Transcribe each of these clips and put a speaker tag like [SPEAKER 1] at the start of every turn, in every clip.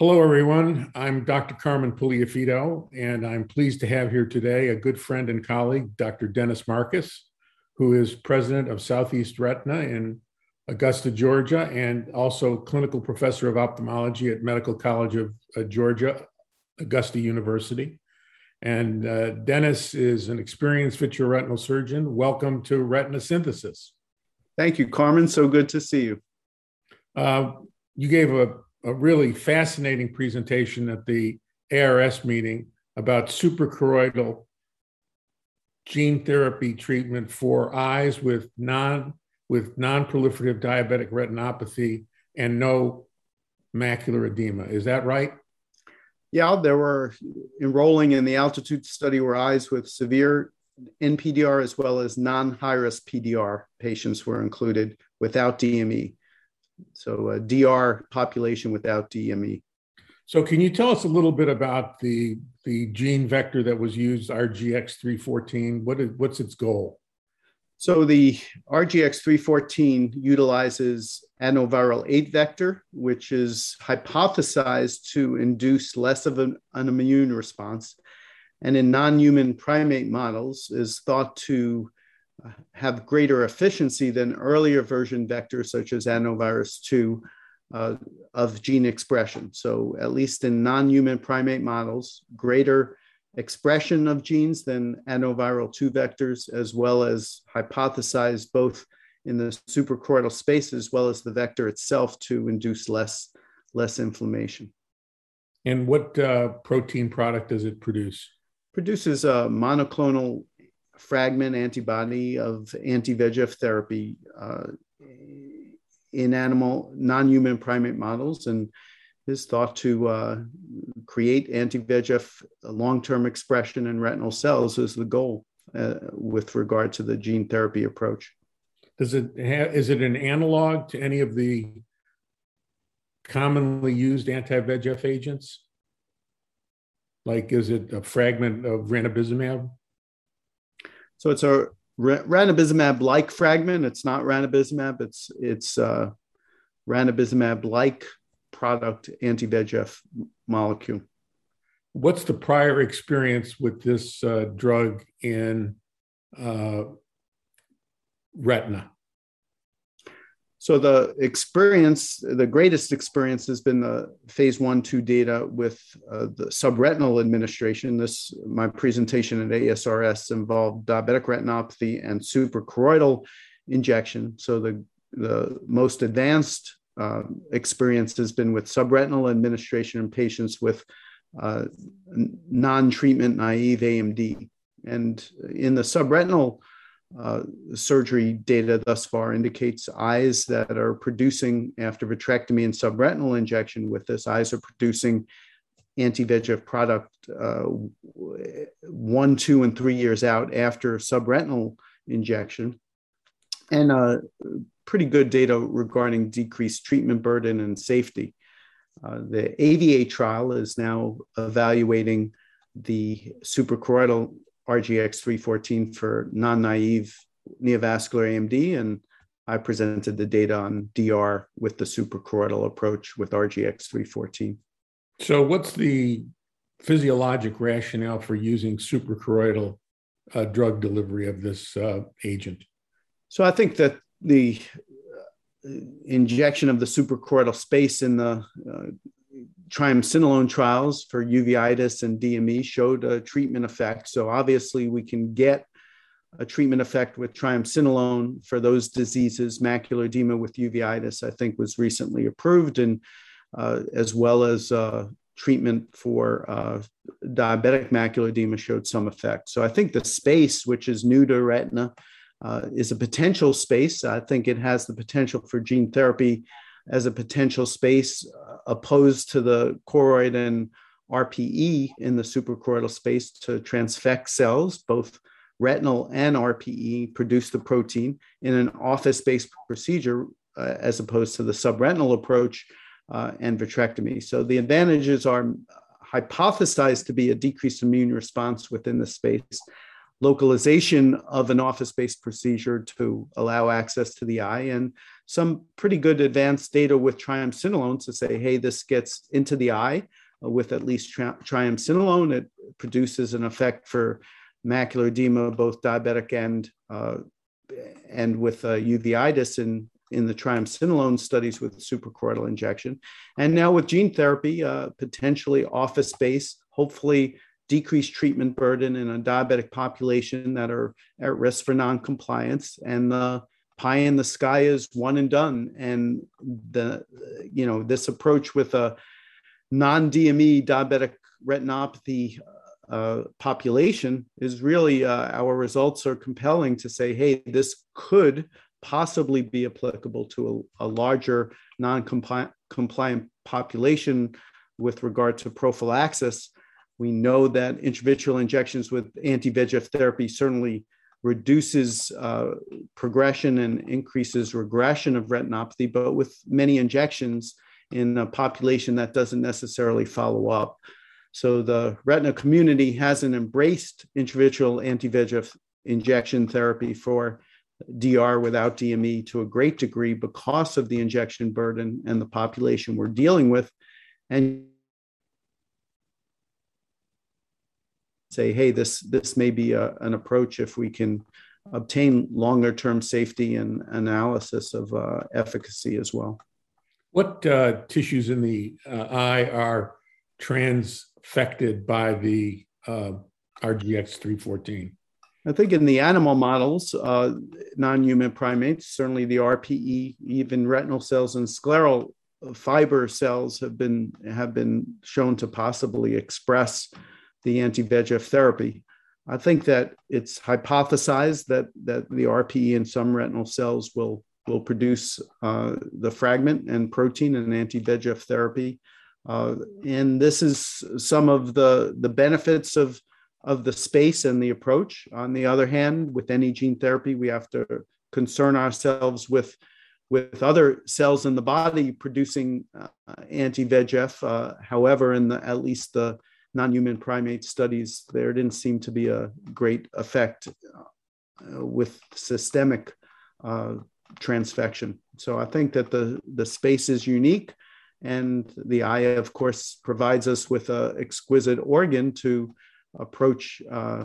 [SPEAKER 1] Hello, everyone. I'm Dr. Carmen Puliafito, and I'm pleased to have here today a good friend and colleague, Dr. Dennis Marcus, who is president of Southeast Retina in Augusta, Georgia, and also clinical professor of ophthalmology at Medical College of uh, Georgia, Augusta University. And uh, Dennis is an experienced vitreoretinal surgeon. Welcome to Retina Synthesis.
[SPEAKER 2] Thank you, Carmen. So good to see you.
[SPEAKER 1] Uh, you gave a, a really fascinating presentation at the ASRS meeting about suprachoroidal gene therapy treatment for eyes with non with non-proliferative diabetic retinopathy and no macular edema. Is that right?
[SPEAKER 2] Yeah, there were enrolling in the altitude study were eyes with severe NPDR as well as non-high risk PDR patients were included without DME. So uh, a DR population without DME.
[SPEAKER 1] So can you tell us a little bit about the the gene vector that was used, RGX314? What is what's its goal?
[SPEAKER 2] So the RGX314 utilizes adenoviral 8 vector, which is hypothesized to induce less of an, an immune response. And in non-human primate models is thought to have greater efficiency than earlier version vectors such as adenovirus 2 uh, of gene expression. So at least in non-human primate models, greater expression of genes than adenoviral 2 vectors, as well as hypothesized both in the suprachoroidal space as well as the vector itself to induce less, less inflammation.
[SPEAKER 1] And what uh, protein product does it produce?
[SPEAKER 2] Produces a monoclonal fragment antibody of anti-VEGF therapy uh, in animal non-human primate models and is thought to uh, create anti-VEGF long-term expression in retinal cells is the goal uh, with regard to the gene therapy approach.
[SPEAKER 1] Does it have, is it an analog to any of the commonly used anti-VEGF agents? Like, is it a fragment of ranibizumab?
[SPEAKER 2] So it's a ranibizumab-like fragment. It's not ranibizumab. It's it's uh, ranibizumab-like product anti-VEGF molecule.
[SPEAKER 1] What's the prior experience with this uh, drug in uh, retina?
[SPEAKER 2] So the experience, the greatest experience has been the phase one, two data with uh, the subretinal administration. This, my presentation at ASRS involved diabetic retinopathy and suprachoroidal injection. So the, the most advanced uh, experience has been with subretinal administration in patients with uh, non-treatment naive AMD. And in the subretinal uh, surgery data thus far indicates eyes that are producing after vitrectomy and subretinal injection with this, eyes are producing anti-VEGF product uh, one, two, and three years out after subretinal injection. And uh, pretty good data regarding decreased treatment burden and safety. Uh, the AAVIATE trial is now evaluating the suprachoroidal RGX314 for non naive neovascular AMD. And I presented the data on DR with the suprachoroidal approach with RGX314.
[SPEAKER 1] So, what's the physiologic rationale for using suprachoroidal uh, drug delivery of this uh, agent?
[SPEAKER 2] So, I think that the uh, injection of the suprachoroidal space in the uh, triamcinolone trials for uveitis and DME showed a treatment effect. So obviously, we can get a treatment effect with triamcinolone for those diseases. Macular edema with uveitis, I think, was recently approved, and uh, as well as uh, treatment for uh, diabetic macular edema showed some effect. So I think the space, which is new to retina, uh, is a potential space. I think it has the potential for gene therapy as a potential space opposed to the choroid and RPE in the suprachoroidal space to transfect cells, both retinal and RPE, produce the protein in an office based procedure uh, as opposed to the subretinal approach uh, and vitrectomy. So the advantages are hypothesized to be a decreased immune response within the space. localization of an office based procedure to allow access to the eye, and some pretty good advanced data with triamcinolone to say, hey, this gets into the eye with at least tri- triamcinolone. It produces an effect for macular edema, both diabetic and uh, and with uh, uveitis in in the triamcinolone studies with suprachoroidal injection, and now with gene therapy, uh, potentially office space, hopefully decreased treatment burden in a diabetic population that are at risk for noncompliance, and the pie in the sky is one and done. And the you know this approach with a non-DME diabetic retinopathy uh, population is really uh, our results are compelling to say, hey, this could possibly be applicable to a, a larger non-compliant population with regard to prophylaxis. We know that intravitreal injections with anti-VEGF therapy certainly reduces uh, progression and increases regression of retinopathy, but with many injections in a population that doesn't necessarily follow up. So the retina community hasn't embraced intravitreal anti-VEGF injection therapy for DR without DME to a great degree because of the injection burden and the population we're dealing with. And say, hey, this this may be a, an approach if we can obtain longer term safety and analysis of uh, efficacy as well.
[SPEAKER 1] What uh, tissues in the uh, eye are transfected by the uh, RGX 314?
[SPEAKER 2] I think in the animal models, uh, non-human primates, certainly the RPE, even retinal cells and scleral fiber cells have been have been shown to possibly express the anti-VEGF therapy. I think that it's hypothesized that that the RPE in some retinal cells will will produce uh, the fragment and protein in anti-VEGF therapy. Uh, and this is some of the, the benefits of of the space and the approach. On the other hand, with any gene therapy, we have to concern ourselves with with other cells in the body producing uh, anti-VEGF. Uh, however, in the, at least the non-human primate studies, there didn't seem to be a great effect uh, with systemic uh, transfection. So I think that the the space is unique, and the eye, of course, provides us with an exquisite organ to approach uh,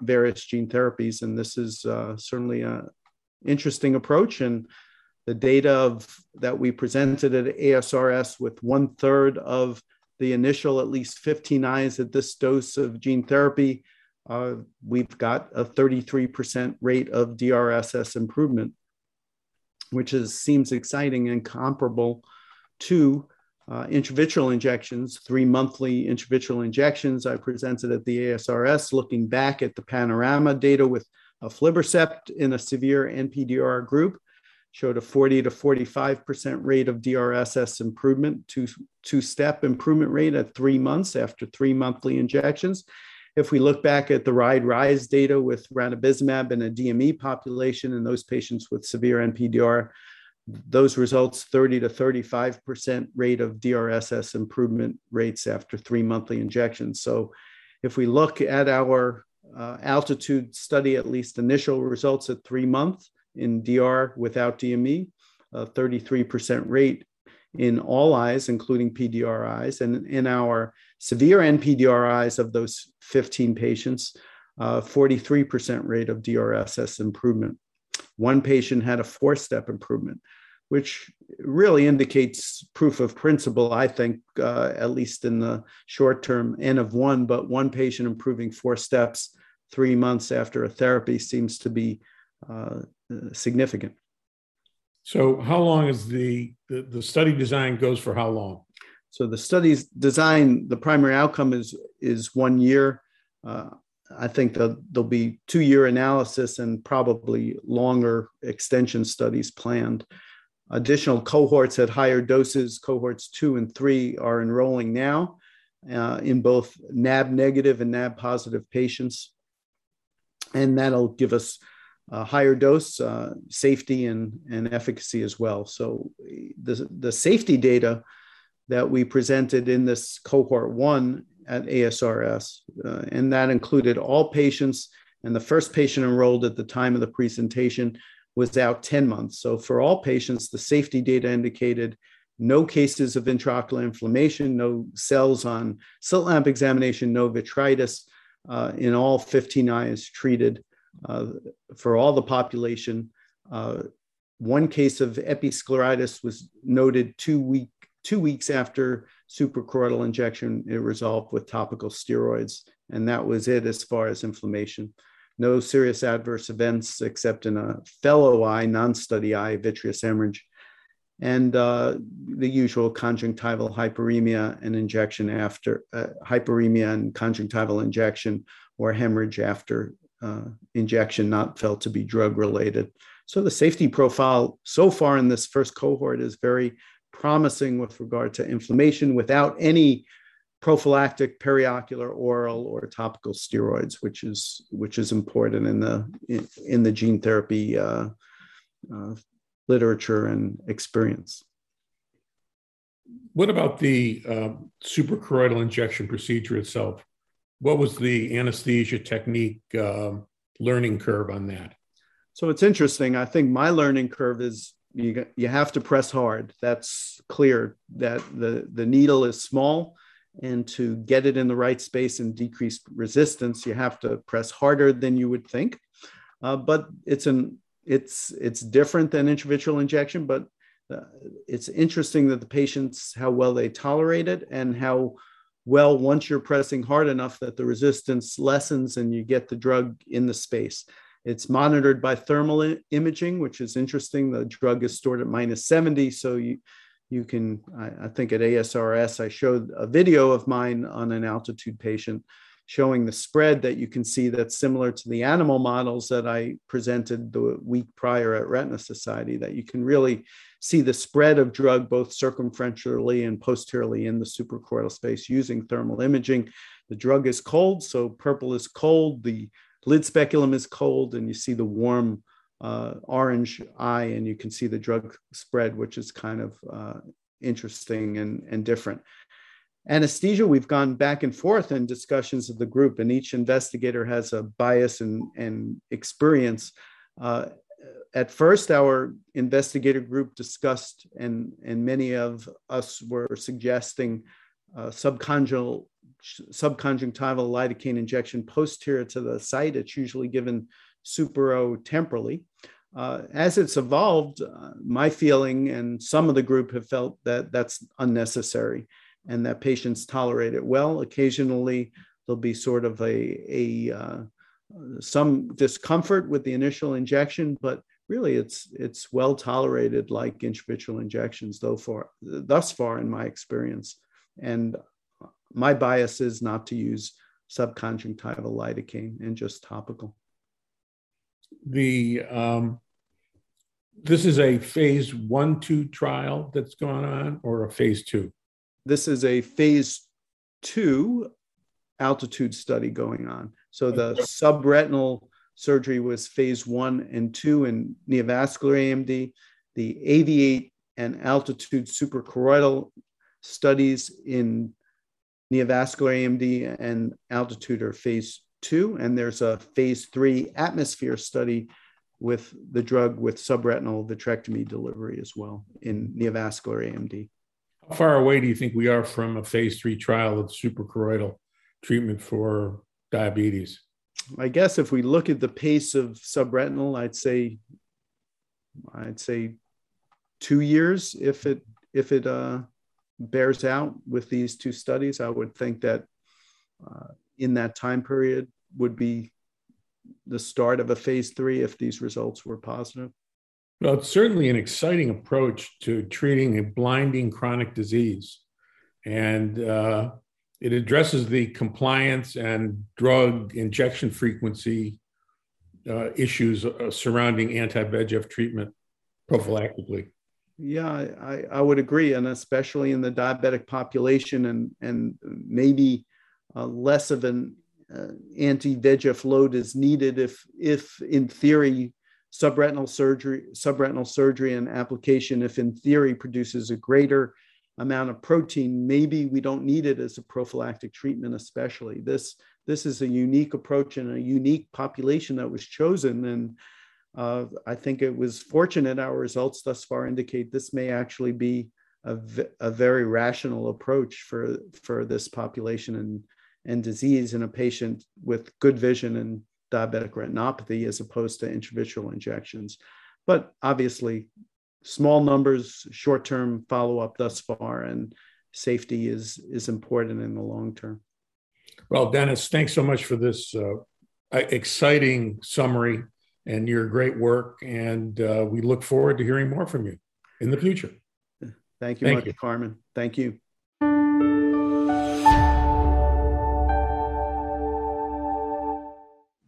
[SPEAKER 2] various gene therapies. And this is uh, certainly an interesting approach. And the data of, that we presented at ASRS with one third of the initial at least 15 eyes at this dose of gene therapy, uh, we've got a 33% rate of DRSS improvement, which is, seems exciting and comparable to uh, intravitreal injections, three monthly intravitreal injections. I presented at the ASRS looking back at the panorama data with aflibercept in a severe NPDR group, showed a 40 to 45% rate of DRSS improvement, two, two step improvement rate at three months after three monthly injections. If we look back at the RIDE RISE data with ranibizumab in a DME population in those patients with severe NPDR, those results 30 to 35% rate of DRSS improvement rates after three monthly injections. So if we look at our uh, altitude study, at least initial results at three months in DR without DME, a 33% rate in all eyes, including PDR eyes. And in our severe NPDR eyes of those 15 patients, uh, 43% rate of DRSS improvement. One patient had a four step improvement which really indicates proof of principle, I think, uh, at least in the short term, N of one, but one patient improving four steps three months after a therapy seems to be uh, significant.
[SPEAKER 1] So, how long is the, the, the study design goes for how long?
[SPEAKER 2] So the study's design, the primary outcome is is one year. Uh, I think that there'll be two year analysis and probably longer extension studies planned. Additional cohorts at higher doses, cohorts two and three, are enrolling now uh, in both NAB negative and NAB positive patients. And that'll give us a higher dose, uh, safety, and, and efficacy as well. So the, the safety data that we presented in this cohort one at ASRS, uh, and that included all patients And the first patient enrolled at the time of the presentation was out 10 months. So for all patients, the safety data indicated no cases of intraocular inflammation, no cells on slit lamp examination, no vitritis uh, in all 15 eyes treated uh, for all the population. Uh, one case of episcleritis was noted two, week, two weeks after suprachoroidal injection. It resolved with topical steroids, and that was it as far as inflammation. No serious adverse events except in a fellow eye, non study eye, vitreous hemorrhage and uh, the usual conjunctival hyperemia and injection after uh, hyperemia and conjunctival injection or hemorrhage after uh, injection not felt to be drug related. So the safety profile so far in this first cohort is very promising with regard to inflammation without any prophylactic periocular oral or topical steroids which is which is important in the in, in the gene therapy uh, uh, literature and experience.
[SPEAKER 1] What about the uh, suprachoroidal injection procedure itself? What was the anesthesia technique uh, learning curve on that?
[SPEAKER 2] So it's interesting. I think my learning curve is you, you have to press hard. That's clear that the, the needle is small. And to get it in the right space and decrease resistance, you have to press harder than you would think. Uh, but it's an it's it's different than intravitreal injection, but uh, it's interesting that the patients how well they tolerate it and how well once you're pressing hard enough that the resistance lessens and you get the drug in the space. It's monitored by thermal imaging, which is interesting. The drug is stored at minus 70, so you you can. I, I think at ASRS I showed a video of mine on an altitude patient showing the spread that you can see that's similar to the animal models that I presented the week prior at Retina Society, that you can really see the spread of drug both circumferentially and posteriorly in the suprachoroidal space using thermal imaging. The drug is cold, so purple is cold, the lid speculum is cold, and you see the warm uh, orange eye, and you can see the drug spread, which is kind of uh, interesting and, and different. Anesthesia, we've gone back and forth in discussions of the group, and each investigator has a bias and, and experience. Uh, at first, our investigator group discussed, and, and many of us were suggesting uh, subconjunctival, subconjunctival lidocaine injection posterior to the site. It's usually given supero-temporally. Uh, as it's evolved, uh, my feeling and some of the group have felt that that's unnecessary and that patients tolerate it well. Occasionally, there'll be sort of a, a uh, some discomfort with the initial injection, but really it's it's well tolerated like intravitreal injections though far thus far in my experience. And my bias is not to use subconjunctival lidocaine and just topical.
[SPEAKER 1] The um, this is a phase one two trial that's going on, or a phase two?
[SPEAKER 2] this is a phase two altitude study going on. So the subretinal surgery was phase one and two in neovascular AMD. The AAVIATE and altitude suprachoroidal studies in neovascular AMD and altitude are phase two. And there's a phase three atmosphere study with the drug with subretinal vitrectomy delivery as well in neovascular AMD.
[SPEAKER 1] How far away do you think we are from a phase three trial of suprachoroidal treatment for diabetes?
[SPEAKER 2] I guess if we look at the pace of subretinal, I'd say, I'd say two years if it if it uh, bears out with these two studies. I would think that uh, in that time period would be the start of a phase three if these results were positive.
[SPEAKER 1] Well, it's certainly an exciting approach to treating a blinding chronic disease. And uh, it addresses the compliance and drug injection frequency uh, issues uh, surrounding anti VEGF treatment prophylactically.
[SPEAKER 2] Yeah, I, I would agree. And especially in the diabetic population, and, and maybe uh, less of an uh, anti VEGF load is needed if, if in theory, subretinal surgery, subretinal surgery and application, if in theory produces a greater amount of protein, maybe we don't need it as a prophylactic treatment, especially. This, this is a unique approach and a unique population that was chosen. And uh, I think it was fortunate our results thus far indicate this may actually be a, a very rational approach for, for this population and, and disease in a patient with good vision and diabetic retinopathy as opposed to intravitreal injections. But obviously, small numbers, short term follow up thus far, and safety is, is important in the long term.
[SPEAKER 1] Well, Dennis, thanks so much for this uh, exciting summary and your great work. And uh, we look forward to hearing more from you in the future.
[SPEAKER 2] Thank you Thank much, you. Carmen. Thank you.